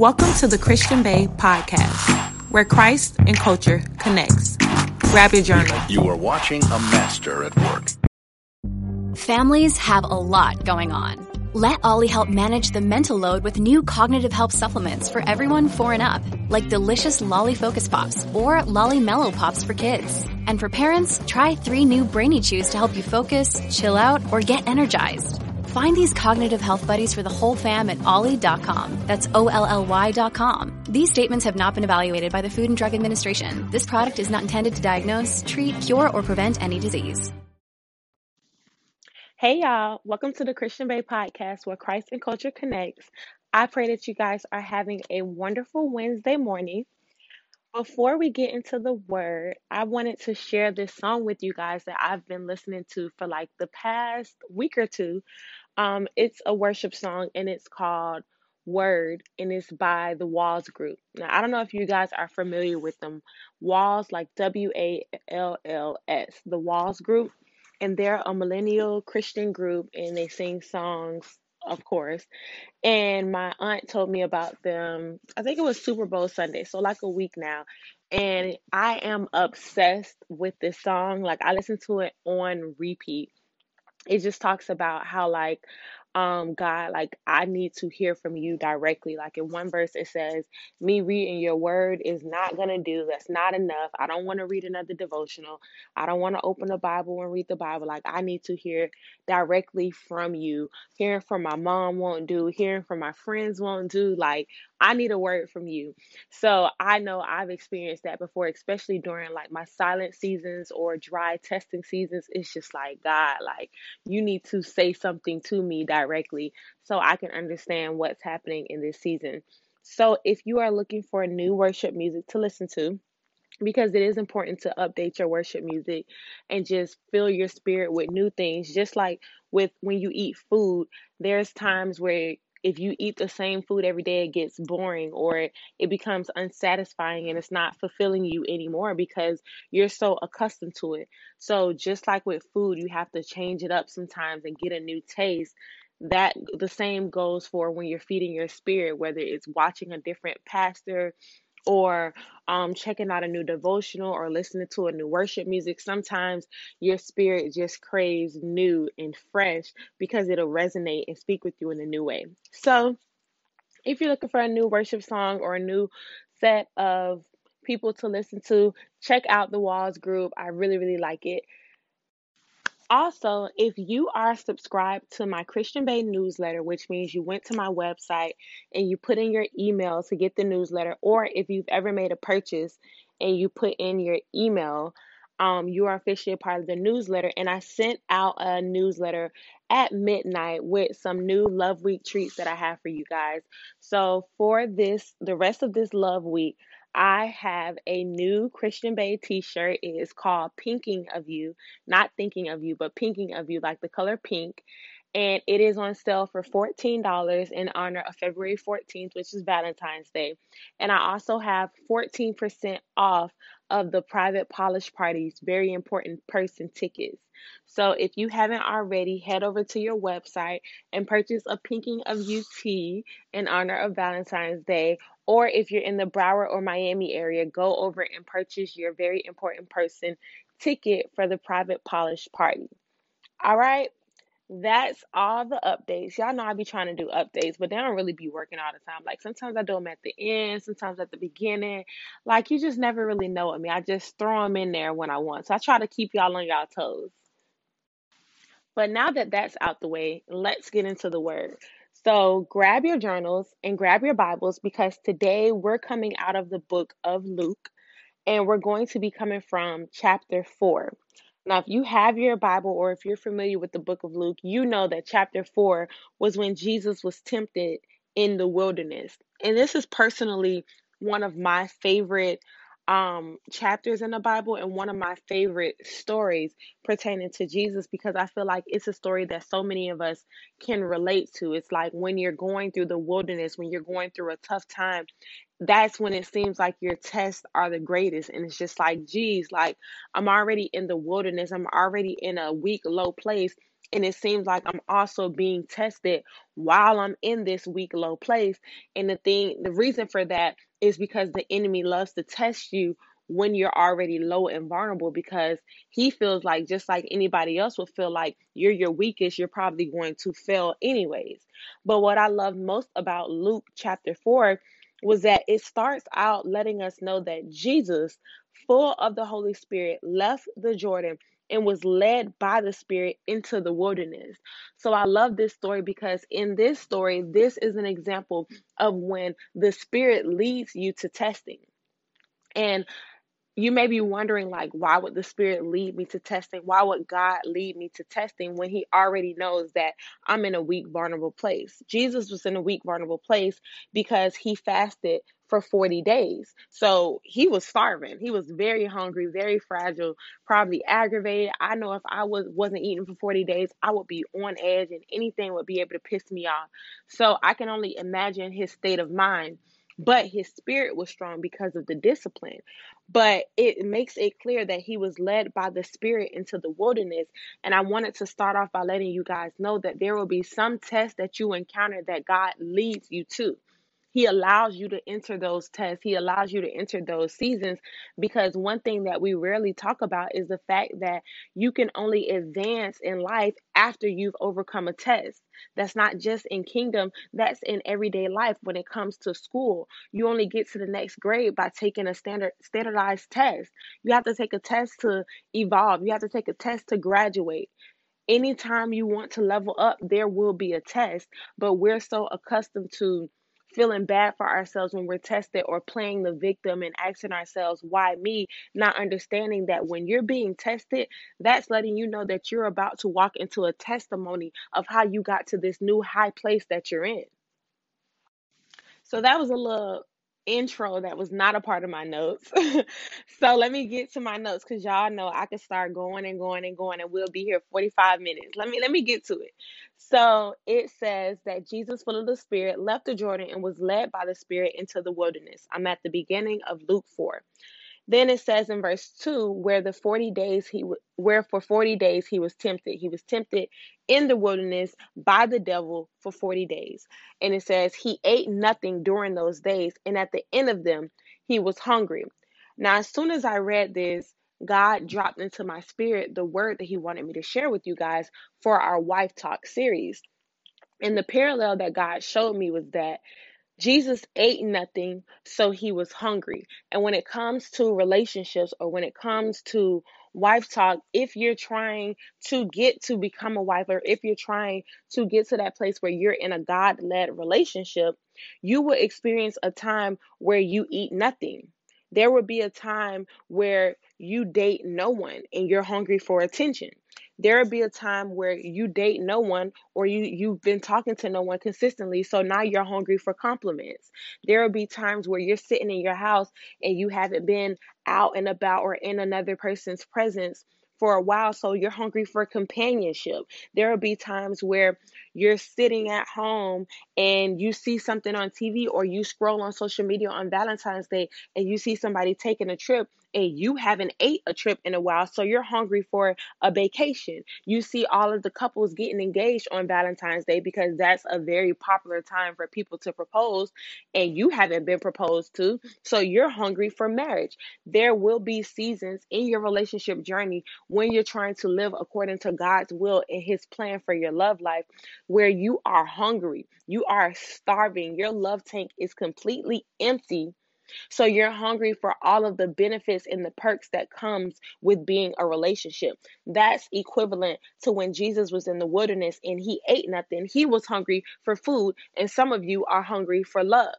Welcome to the Christian Bae podcast, where Christ and culture connects. Grab your journal. You are watching a master at work. Families have a lot going on. Let OLLY help manage the mental load with new cognitive help supplements for everyone four and up, like delicious Lolly Focus Pops or Lolly Mellow Pops for kids. And for parents, try three new Brainy Chews to help you focus, chill out, or get energized. Find these cognitive health buddies for the whole fam at olly.com. That's O-L-L-Y dot com. These statements have not been evaluated by the Food and Drug Administration. This product is not intended to diagnose, treat, cure, or prevent any disease. Hey, y'all. Welcome to the Christian Bae podcast, where Christ and culture connects. I pray that you guys are having a wonderful Wednesday morning. Before we get into the word, I wanted to share this song with you guys that I've been listening to for like the past week or two. Um, it's a worship song and it's called Word and it's by the Walls Group. Now, I don't know if you guys are familiar with them. Walls, like W A L L S, the Walls Group. And they're a millennial Christian group and they sing songs, of course. And my aunt told me about them, I think it was Super Bowl Sunday, so like a week now. And I am obsessed with this song. Like, I listen to it on repeat it just talks about how like um God like I need to hear from you directly. Like in one verse it says me reading your word is not to do that's not enough I don't want to read another devotional I don't want to open the Bible and read the Bible like I need to hear directly from you hearing from my mom won't do hearing from my friends won't do like I need a word from you. So I know I've experienced that before, especially during like my silent seasons or dry testing seasons. It's just like, God, like you need to say something to me directly so I can understand what's happening in this season. So if you are looking for new worship music to listen to, because it is important to update your worship music and just fill your spirit with new things just like with when you eat food there's times where if you eat the same food every day, it gets boring or it, becomes unsatisfying and it's not fulfilling you anymore because you're so accustomed to it. So, just like with food, you have to change it up sometimes and get a new taste. That the same goes for when you're feeding your spirit, whether it's watching a different pastor, or um, checking out a new devotional or listening to a new worship music, sometimes your spirit just craves new and fresh because it'll resonate and speak with you in a new way. So, if you're looking for a new worship song or a new set of people to listen to, check out the Walls group. I really, really like it. Also, if you are subscribed to my Christian Bae newsletter, which means you went to my website and you put in your email to get the newsletter, or if you've ever made a purchase and you put in your email, um, you are officially a part of the newsletter. And I sent out a newsletter at midnight with some new Love Week treats that I have for you guys. So, for this, the rest of this Love Week, I have a new Christian Bae t shirt. It is called Pinking of You, not thinking of you, but pinking of you, like the color pink. And it is on sale for $14 in honor of February 14th, which is Valentine's Day. And I also have 14% off of the private polish parties, very important person tickets. So if you haven't already, head over to your website and purchase a Pinking of You tee in honor of Valentine's Day or if you're in the Broward or Miami area, go over and purchase your very important person ticket for the private polish party. All right. That's all the updates. Y'all know I be trying to do updates, but they don't really be working all the time. Like sometimes I do them at the end, sometimes at the beginning. Like you just never really know of me. I just throw them in there when I want. So I try to keep y'all on y'all toes. But now that that's out the way, let's get into the word. So grab your journals and grab your Bibles because today we're coming out of the book of Luke and we're going to be coming from chapter 4. Now, if you have your Bible or if you're familiar with the book of Luke, you know that chapter 4 was when Jesus was tempted in the wilderness. And this is personally one of my favorite um chapters in the Bible and one of my favorite stories pertaining to Jesus because I feel like it's a story that so many of us can relate to. It's like when you're going through the wilderness, when you're going through a tough time, that's when it seems like your tests are the greatest. And it's just like geez like i'm already in the wilderness. I'm already in a weak low place. And it seems like I'm also being tested while I'm in this weak low place. And the thing the reason for that is because the enemy loves to test you when you're already low and vulnerable because he feels like just like anybody else would feel like you're your weakest you're probably going to fail anyways. But what I love most about Luke chapter 4 was that it starts out letting us know that Jesus full of the Holy Spirit left the Jordan and was led by the Spirit into the wilderness. So I love this story because in this story, this is an example of when the Spirit leads you to testing. And you may be wondering like why would the spirit lead me to testing? Why would god lead me to testing when he already knows that i'm in a weak vulnerable place? Jesus was in a weak vulnerable place because he fasted for 40 days. So he was starving. He was very hungry very fragile probably aggravated. I know if i was wasn't eating for 40 days i would be on edge and anything would be able to piss me off. So i can only imagine his state of mind but his spirit was strong because of the discipline. But it makes it clear that he was led by the spirit into the wilderness. And I wanted to start off by letting you guys know that there will be some tests that you encounter that God leads you to. He allows you to enter those tests. He allows you to enter those seasons because one thing that we rarely talk about is the fact that you can only advance in life after you've overcome a test. That's not just in kingdom, that's in everyday life when it comes to school. You only get to the next grade by taking a standard standardized test. You have to take a test to evolve. You have to take a test to graduate anytime you want to level up, there will be a test, but we're so accustomed to feeling bad for ourselves when we're tested or playing the victim and asking ourselves, why me? Not understanding that when you're being tested, that's letting you know that you're about to walk into a testimony of how you got to this new high place that you're in. So that was a little intro that was not a part of my notes. so let me get to my notes because y'all know I can start going and going and going and we'll be here 45 minutes. Let me let me get to it. So it says that Jesus, full of the Spirit, left the Jordan and was led by the Spirit into the wilderness. I'm at the beginning of Luke 4. Then it says in verse 2 where the 40 days he where for 40 days he was tempted. He was tempted in the wilderness by the devil for 40 days. And it says he ate nothing during those days and at the end of them he was hungry. Now as soon as I read this, God dropped into my spirit the word that he wanted me to share with you guys for our wife talk series. And the parallel that God showed me was that Jesus ate nothing, so he was hungry. And when it comes to relationships or when it comes to wife talk, if you're trying to get to become a wife or if you're trying to get to that place where you're in a God led relationship, you will experience a time where you eat nothing. There will be a time where you date no one and you're hungry for attention there'll be a time where you date no one or you you've been talking to no one consistently so now you're hungry for compliments. There will be times where you're sitting in your house and you haven't been out and about or in another person's presence for a while so you're hungry for companionship. There will be times where you're sitting at home and you see something on TV or you scroll on social media on Valentine's Day and you see somebody taking a trip and you haven't ate a trip in a while, so you're hungry for a vacation. You see all of the couples getting engaged on Valentine's Day because that's a very popular time for people to propose, and you haven't been proposed to, so you're hungry for marriage. There will be seasons in your relationship journey when you're trying to live according to God's will and His plan for your love life, where you are hungry, you are starving, your love tank is completely empty so you're hungry for all of the benefits and the perks that comes with being a relationship. That's equivalent to when Jesus was in the wilderness and he ate nothing. He was hungry for food, and some of you are hungry for love.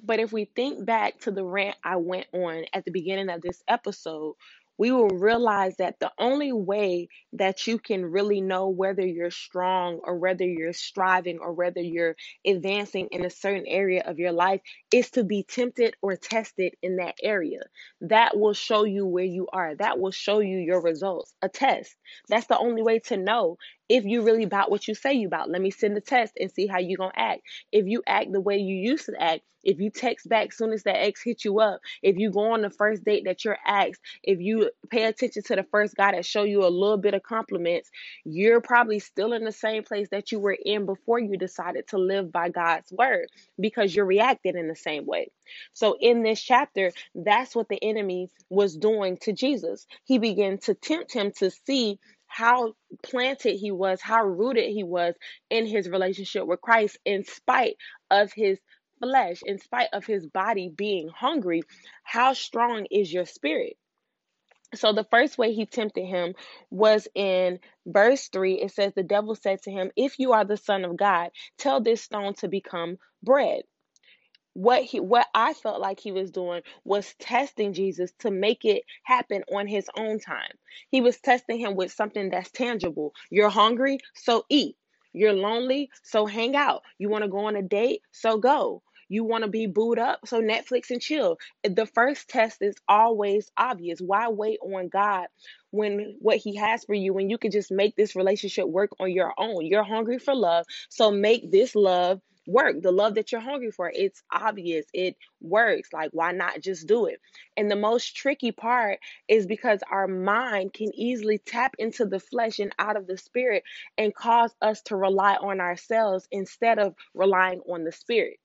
But if we think back to the rant I went on at the beginning of this episode, we will realize that the only way that you can really know whether you're strong or whether you're striving or whether you're advancing in a certain area of your life is to be tempted or tested in that area. That will show you where you are. That will show you your results. A test. That's the only way to know if you really about what you say you about. Let me send the test and see how you gonna act. If you act the way you used to act, if you text back soon as that ex hit you up, if you go on the first date that you're asked, if you pay attention to the first guy that show you a little bit of compliments, you're probably still in the same place that you were in before you decided to live by God's word because you're reacting in the same way. So in this chapter, that's what the enemy was doing to Jesus. He began to tempt him to see how planted he was, how rooted he was in his relationship with Christ, in spite of his flesh, in spite of his body being hungry. How strong is your spirit? So the first way he tempted him was in verse 3. It says, The devil said to him, If you are the Son of God, tell this stone to become bread what he what I felt like he was doing was testing Jesus to make it happen on his own time. He was testing him with something that's tangible. You're hungry, so eat. You're lonely, so hang out. You want to go on a date, so go. You want to be booed up, so Netflix and chill. The first test is always obvious. Why wait on God when what He has for you when you can just make this relationship work on your own? You're hungry for love, so make this love work the love that you're hungry for it's obvious it works like why not just do it? And the most tricky part is because our mind can easily tap into the flesh and out of the spirit and cause us to rely on ourselves instead of relying on the spirit.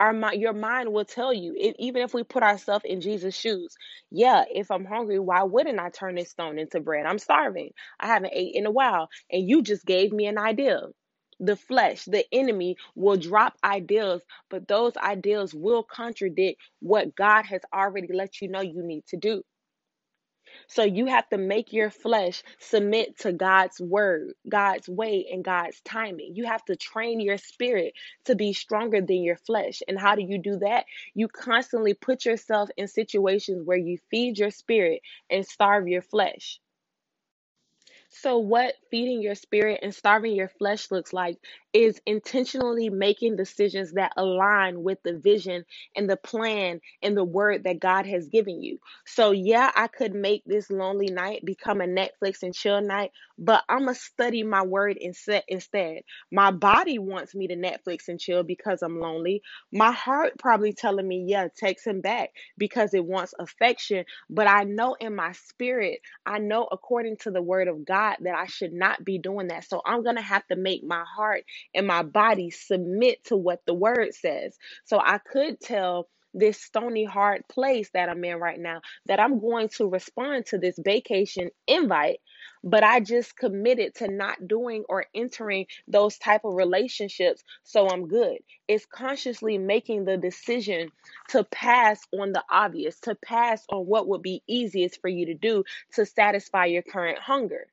Our mind your mind will tell you it, even if we put ourselves in jesus shoes yeah if i'm hungry why wouldn't i turn this stone into bread? I'm starving. I haven't ate in a while. And you just gave me an idea the flesh, the enemy will drop ideals, but those ideals will contradict what God has already let you know you need to do. So you have to make your flesh submit to God's word, God's way, and God's timing. You have to train your spirit to be stronger than your flesh. And how do you do that? You constantly put yourself in situations where you feed your spirit and starve your flesh. So, what feeding your spirit and starving your flesh looks like is intentionally making decisions that align with the vision and the plan and the word that God has given you. So, yeah, I could make this lonely night become a Netflix and chill night, but I'm going to study my word instead. My body wants me to Netflix and chill because I'm lonely. My heart probably telling me, yeah, text him back because it wants affection. But I know in my spirit, I know according to the word of God that I should not be doing that. So I'm going to have to make my heart and my body submit to what the word says. So I could tell this stony hard place that I'm in right now that I'm going to respond to this vacation invite but I just committed to not doing or entering those type of relationships so I'm good. It's consciously making the decision to pass on the obvious, to pass on what would be easiest for you to do to satisfy your current hunger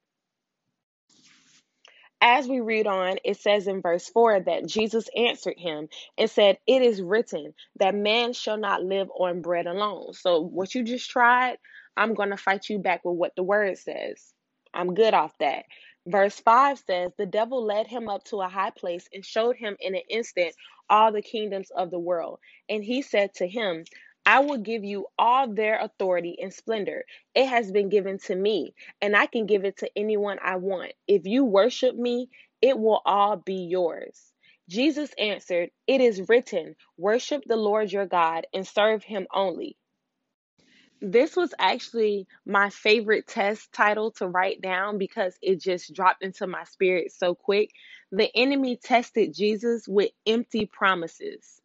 as we read on, it says in verse 4 that Jesus answered him and said, It is written that man shall not live on bread alone. So, what you just tried, I'm going to fight you back with what the word says. I'm good off that. Verse 5 says, The devil led him up to a high place and showed him in an instant all the kingdoms of the world. And he said to him, I will give you all their authority and splendor. It has been given to me, and I can give it to anyone I want. If you worship me, it will all be yours. Jesus answered, It is written, Worship the Lord your God and serve him only. This was actually my favorite test title to write down because it just dropped into my spirit so quick. The enemy tested Jesus with empty promises.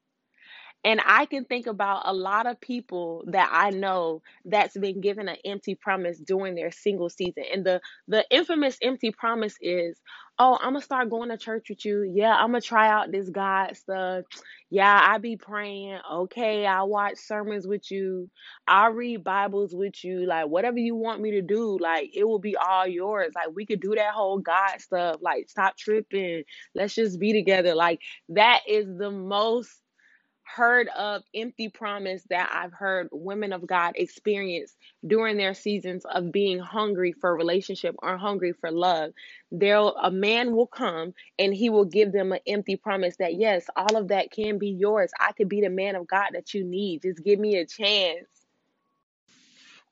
And I can think about a lot of people that I know that's been given an empty promise during their single season. And the the infamous empty promise is, "Oh, I'm to start going to church with you. Yeah, I'm to try out this God stuff. Yeah, I be praying. Okay, I watch sermons with you. I read Bibles with you. Like whatever you want me to do, like it will be all yours. Like we could do that whole God stuff. Like stop tripping. Let's just be together. Like that is the most heard of empty promise that I've heard women of God experience during their seasons of being hungry for relationship or hungry for love. There a man will come and he will give them an empty promise that yes, all of that can be yours. I could be the man of God that you need. Just give me a chance.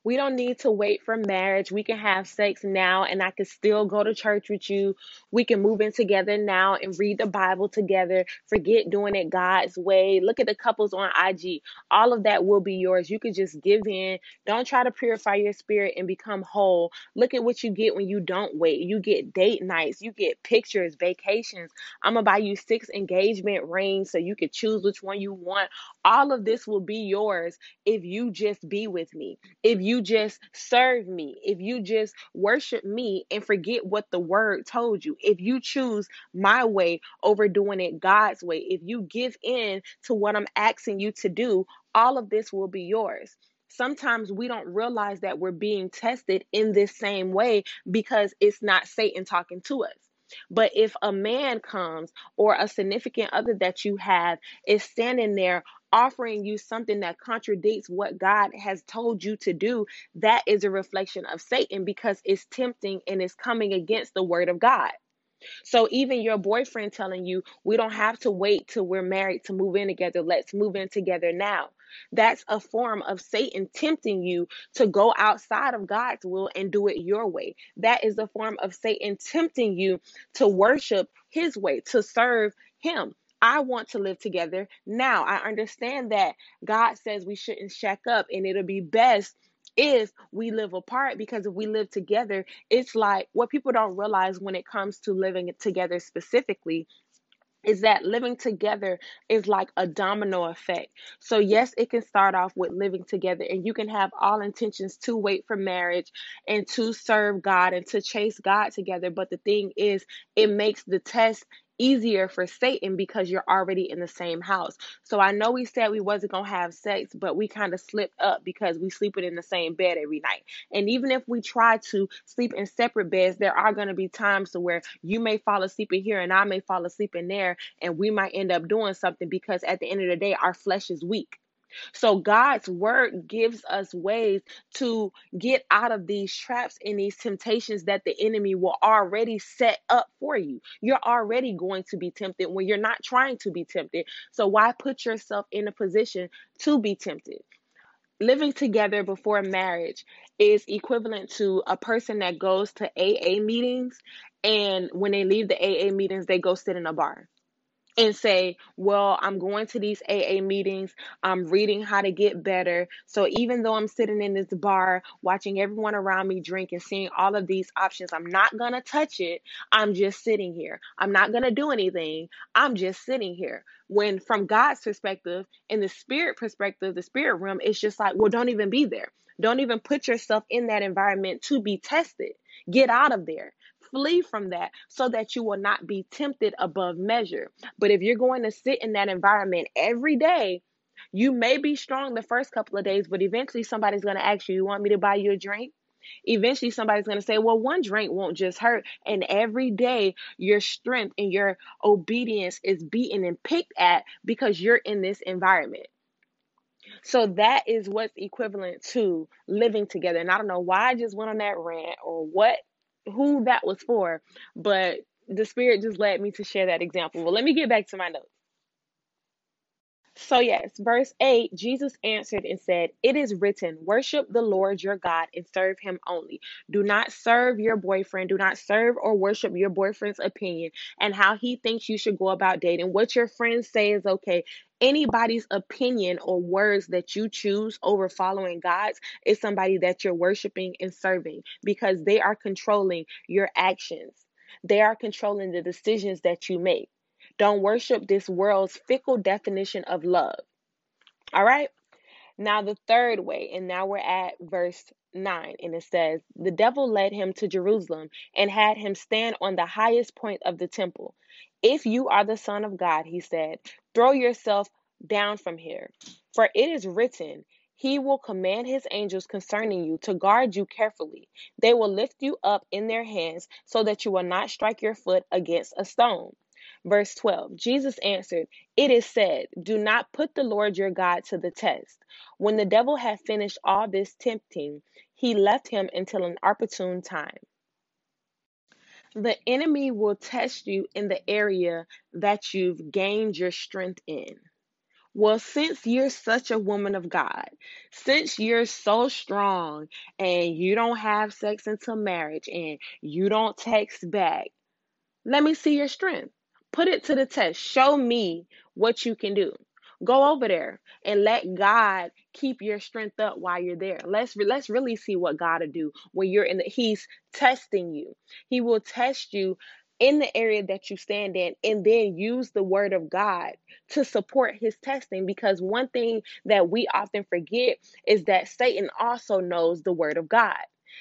We don't need to wait for marriage. We can have sex now and I can still go to church with you. We can move in together now and read the Bible together. Forget doing it God's way. Look at the couples on IG. All of that will be yours. You could just give in. Don't try to purify your spirit and become whole. Look at what you get when you don't wait. You get date nights, you get pictures, vacations. I'm going to buy you six engagement rings so you can choose which one you want. All of this will be yours if you just be with me if you just serve me, if you just worship me and forget what the word told you, if you choose my way over doing it God's way, if you give in to what I'm asking you to do, all of this will be yours. Sometimes we don't realize that we're being tested in this same way because it's not Satan talking to us. But if a man comes or a significant other that you have is standing there offering you something that contradicts what God has told you to do, that is a reflection of Satan because it's tempting and it's coming against the word of God. So even your boyfriend telling you, we don't have to wait till we're married to move in together. Let's move in together now. That's a form of Satan tempting you to go outside of God's will and do it your way. That is a form of Satan tempting you to worship his way, to serve him. I want to live together now. I understand that God says we shouldn't shack up and it'll be best if we live apart because if we live together, it's like what people don't realize when it comes to living together specifically is that living together is like a domino effect. So, yes, it can start off with living together, and you can have all intentions to wait for marriage and to serve God and to chase God together. But the thing is, it makes the test easier for Satan because you're already in the same house. So I know we said we wasn't gonna have sex, but we kind of slipped up because we sleeping in the same bed every night. And even if we try to sleep in separate beds, there are gonna be times to where you may fall asleep in here and I may fall asleep in there, and we might end up doing something because at the end of the day, our flesh is weak. So God's word gives us ways to get out of these traps and these temptations that the enemy will already set up for you. You're already going to be tempted when you're not trying to be tempted. So why put yourself in a position to be tempted? Living together before marriage is equivalent to a person that goes to AA meetings and when they leave the AA meetings, they go sit in a bar and say, Well, I'm going to these AA meetings, I'm reading how to get better. So even though I'm sitting in this bar watching everyone around me drink and seeing all of these options, I'm not going to touch it. I'm just sitting here. I'm not going to do anything. I'm just sitting here. When, from God's perspective, in the spirit perspective, the spirit realm, it's just like, Well, don't even be there. Don't even put yourself in that environment to be tested. Get out of there flee from that so that you will not be tempted above measure. But if you're going to sit in that environment every day, you may be strong the first couple of days, but eventually somebody's going to ask you, You want me to buy you a drink? Eventually, somebody's going to say, Well, one drink won't just hurt. And every day, your strength and your obedience is beaten and picked at because you're in this environment. So that is what's equivalent to living together. And I don't know why I just went on that rant or what who that was for, but the spirit just led me to share that example. Well, let me get back to my notes. So, yes, verse 8 Jesus answered and said, It is written, Worship the Lord your God and serve him only. Do not serve your boyfriend. Do not serve or worship your boyfriend's opinion and how he thinks you should go about dating. What your friends say is okay. Anybody's opinion or words that you choose over following God's is somebody that you're worshiping and serving because they are controlling your actions, they are controlling the decisions that you make. Don't worship this world's fickle definition of love. All right. Now, the third way, and now we're at verse 9, and it says, The devil led him to Jerusalem and had him stand on the highest point of the temple. If you are the Son of God, he said, throw yourself down from here. For it is written, He will command His angels concerning you to guard you carefully. They will lift you up in their hands so that you will not strike your foot against a stone. Verse 12 Jesus answered, It is said, Do not put the Lord your God to the test. When the devil had finished all this tempting, he left him until an opportune time. The enemy will test you in the area that you've gained your strength in. Well, since you're such a woman of God, since you're so strong and you don't have sex until marriage and you don't text back, let me see your strength. Put it to the test. Show me what you can do. Go over there and let God keep your strength up while you're there. Let's let's really see what God will do when you're in the He's testing you. He will test you in the area that you stand in and then use the word of God to support his testing because one thing that we often forget is that Satan also knows the word of God.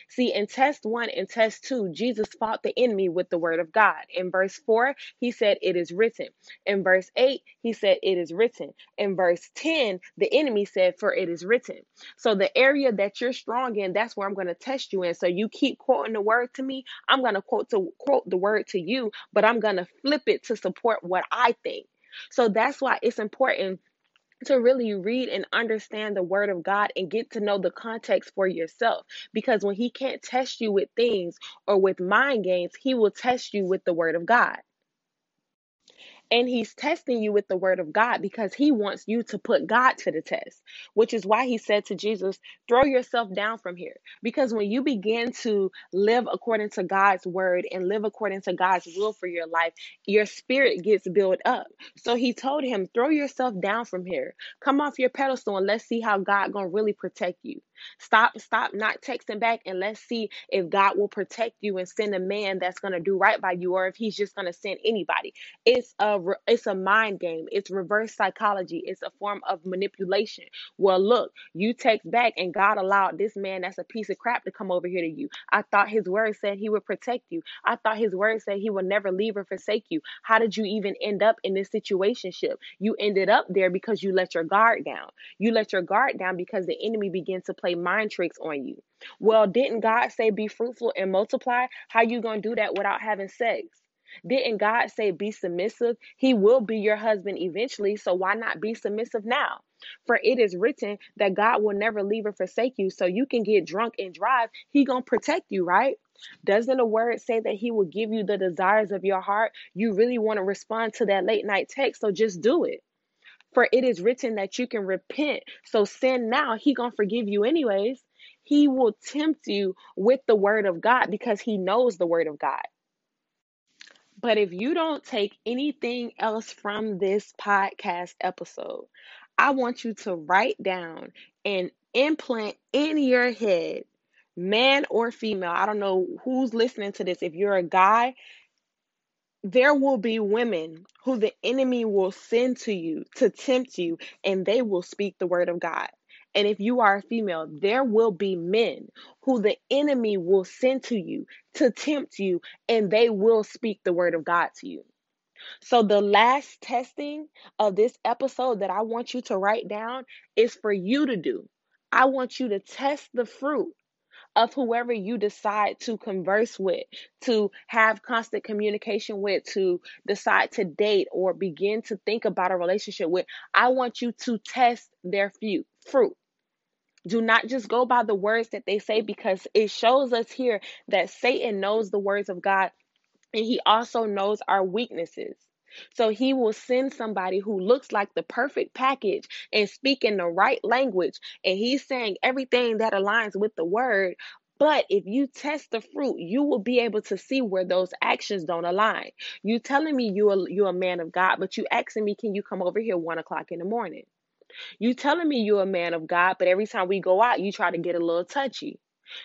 See, in test one and test two, Jesus fought the enemy with the word of God. In verse four, he said, It is written. In verse eight, he said, It is written. In verse 10, the enemy said, For it is written. So the area that you're strong in, that's where I'm going to test you in. So you keep quoting the word to me. I'm going to quote to quote the word to you, but I'm going to flip it to support what I think. So that's why it's important to really read and understand the word of God and get to know the context for yourself. Because when he can't test you with things or with mind games, he will test you with the word of God. And he's testing you with the word of God because he wants you to put God to the test, which is why he said to Jesus, throw yourself down from here. Because when you begin to live according to God's word and live according to God's will for your life, your spirit gets built up. So he told him, throw yourself down from here. Come off your pedestal and let's see how God gonna really protect you. Stop, stop not texting back and let's see if God will protect you and send a man that's gonna do right by you or if he's just gonna send anybody. It's a it's a mind game. It's reverse psychology. It's a form of manipulation. Well, look, you text back, and God allowed this man that's a piece of crap to come over here to you. I thought His word said He would protect you. I thought His word said He would never leave or forsake you. How did you even end up in this situation? You ended up there because you let your guard down. You let your guard down because the enemy began to play mind tricks on you. Well, didn't God say be fruitful and multiply? How you gonna do that without having sex? Didn't God say be submissive? He will be your husband eventually, so why not be submissive now? For it is written that God will never leave or forsake you, so you can get drunk and drive. He going to protect you, right? Doesn't the word say that he will give you the desires of your heart? You really want to respond to that late night text, so just do it. For it is written that you can repent. So sin now, he to forgive you anyways. He will tempt you with the word of God because he knows the word of God. But if you don't take anything else from this podcast episode, I want you to write down and implant in your head, man or female. I don't know who's listening to this. If you're a guy, there will be women who the enemy will send to you to tempt you, and they will speak the word of God. And if you are a female, there will be men who the enemy will send to you to tempt you, and they will speak the word of God to you. So, the last testing of this episode that I want you to write down is for you to do. I want you to test the fruit of whoever you decide to converse with, to have constant communication with, to decide to date or begin to think about a relationship with. I want you to test their fruit. Do not just go by the words that they say because it shows us here that Satan knows the words of God and he also knows our weaknesses. So he will send somebody who looks like the perfect package and speaking the right language. And he's saying everything that aligns with the word. But if you test the fruit, you will be able to see where those actions don't align. You telling me you are you a man of God, but you asking me, can you come over here one o'clock in the morning? You telling me you're a man of God, but every time we go out, you try to get a little touchy.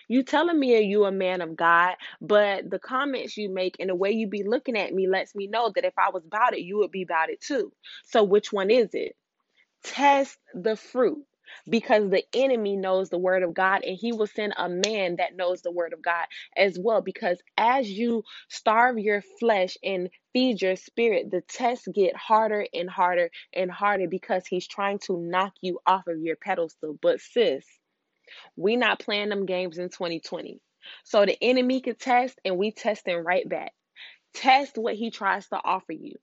You telling me you a man of God, but the comments you make and the way you be looking at me lets me know that if I was about it, you would be about it too. So which one is it? Test the fruit because the enemy knows the word of God and he will send a man that knows the word of God as well. Because as you starve your flesh and feed your spirit, the tests get harder and harder and harder because he's trying to knock you off of your pedestal. But sis, we not playing them games in 2020. So the enemy can test and we testing right back. Test what he tries to offer you.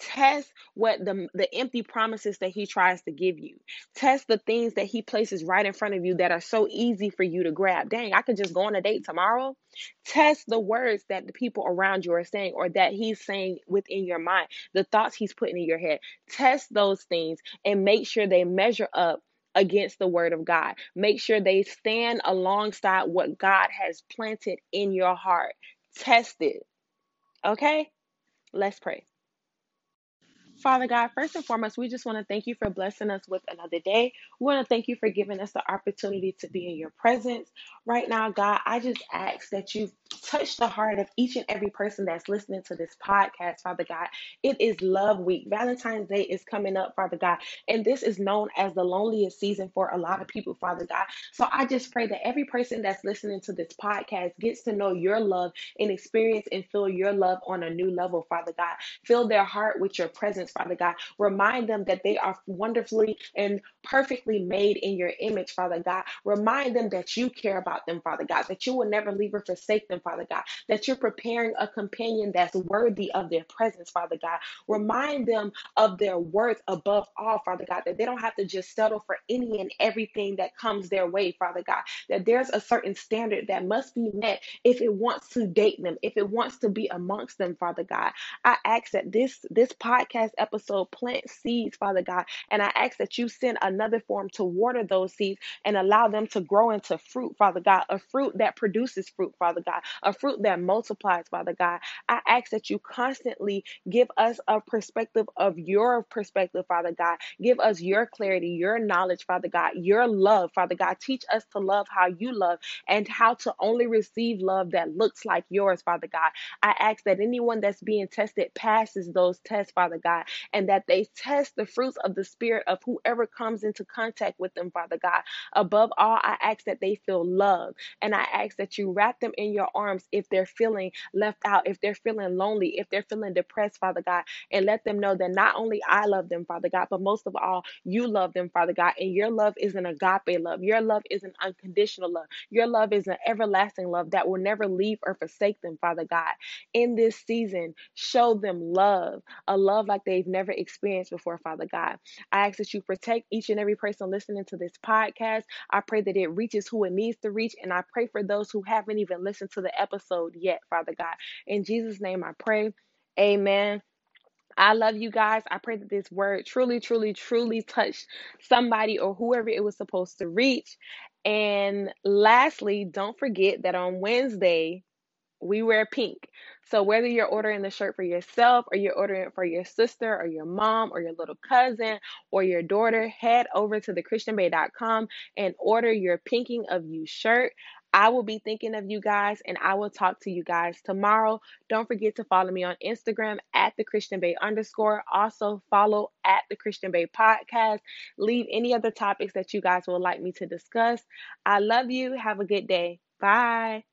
Test what the, the empty promises that he tries to give you. Test the things that he places right in front of you that are so easy for you to grab. Dang, I could just go on a date tomorrow. Test the words that the people around you are saying or that he's saying within your mind, the thoughts he's putting in your head. Test those things and make sure they measure up against the word of God. Make sure they stand alongside what God has planted in your heart. Test it. Okay? Let's pray. Father God, first and foremost, we just want to thank you for blessing us with another day. We want to thank you for giving us the opportunity to be in your presence. Right now, God, I just ask that you touch the heart of each and every person that's listening to this podcast, Father God. It is Love Week. Valentine's Day is coming up, Father God, and this is known as the loneliest season for a lot of people, Father God. So I just pray that every person that's listening to this podcast gets to know your love and experience and feel your love on a new level, Father God. Fill their heart with your presence, Father God. Remind them that they are wonderfully and perfectly made in your image, Father God. Remind them that you care about them, Father God, that you will never leave or forsake them, Father God, that you're preparing a companion that's worthy of their presence, Father God. Remind them of their worth above all, Father God, that they don't have to just settle for any and everything that comes their way, Father God, that there's a certain standard that must be met if it wants to date them, if it wants to be amongst them, Father God. I ask that this this podcast episode plant seeds, Father God, and I ask that you send another form to water those seeds and allow them to grow into fruit, Father God, a fruit that produces fruit, Father God, a fruit that multiplies, Father God. I ask that you constantly give us a perspective of your perspective, Father God. Give us your clarity, your knowledge, Father God, your love, Father God. Teach us to love how you love and how to only receive love that looks like yours, Father God. I ask that anyone that's being tested passes those tests, Father God, and that they test the fruits of the Spirit of whoever comes into contact with them, Father God. Above all, I ask that they feel love, and I ask that you wrap them in your arms if they're feeling left out, if they're feeling lonely, if they're feeling depressed, Father God, and let them know that not only I love them, Father God, but most of all, you love them, Father God, and your love is an agape love. Your love is an unconditional love. Your love is an everlasting love that will never leave or forsake them, Father God. In this season, show them love, a love like they've never experienced before, Father God. I ask that you protect each and every person listening to this podcast. I pray that it reaches who it needs to reach, and I pray for those who haven't even listened to the episode yet, Father God. In Jesus' name I pray. Amen. I love you guys. I pray that this word truly, truly, truly touched somebody or whoever it was supposed to reach. And lastly, don't forget that on Wednesday, we wear pink. So whether you're ordering the shirt for yourself or you're ordering it for your sister or your mom or your little cousin or your daughter, head over to thechristianbae.com and order your pinking of you shirt. I will be thinking of you guys and I will talk to you guys tomorrow. Don't forget to follow me on Instagram at the Christian Bae underscore. Also follow at the Christian Bae podcast. Leave any other topics that you guys would like me to discuss. I love you. Have a good day. Bye.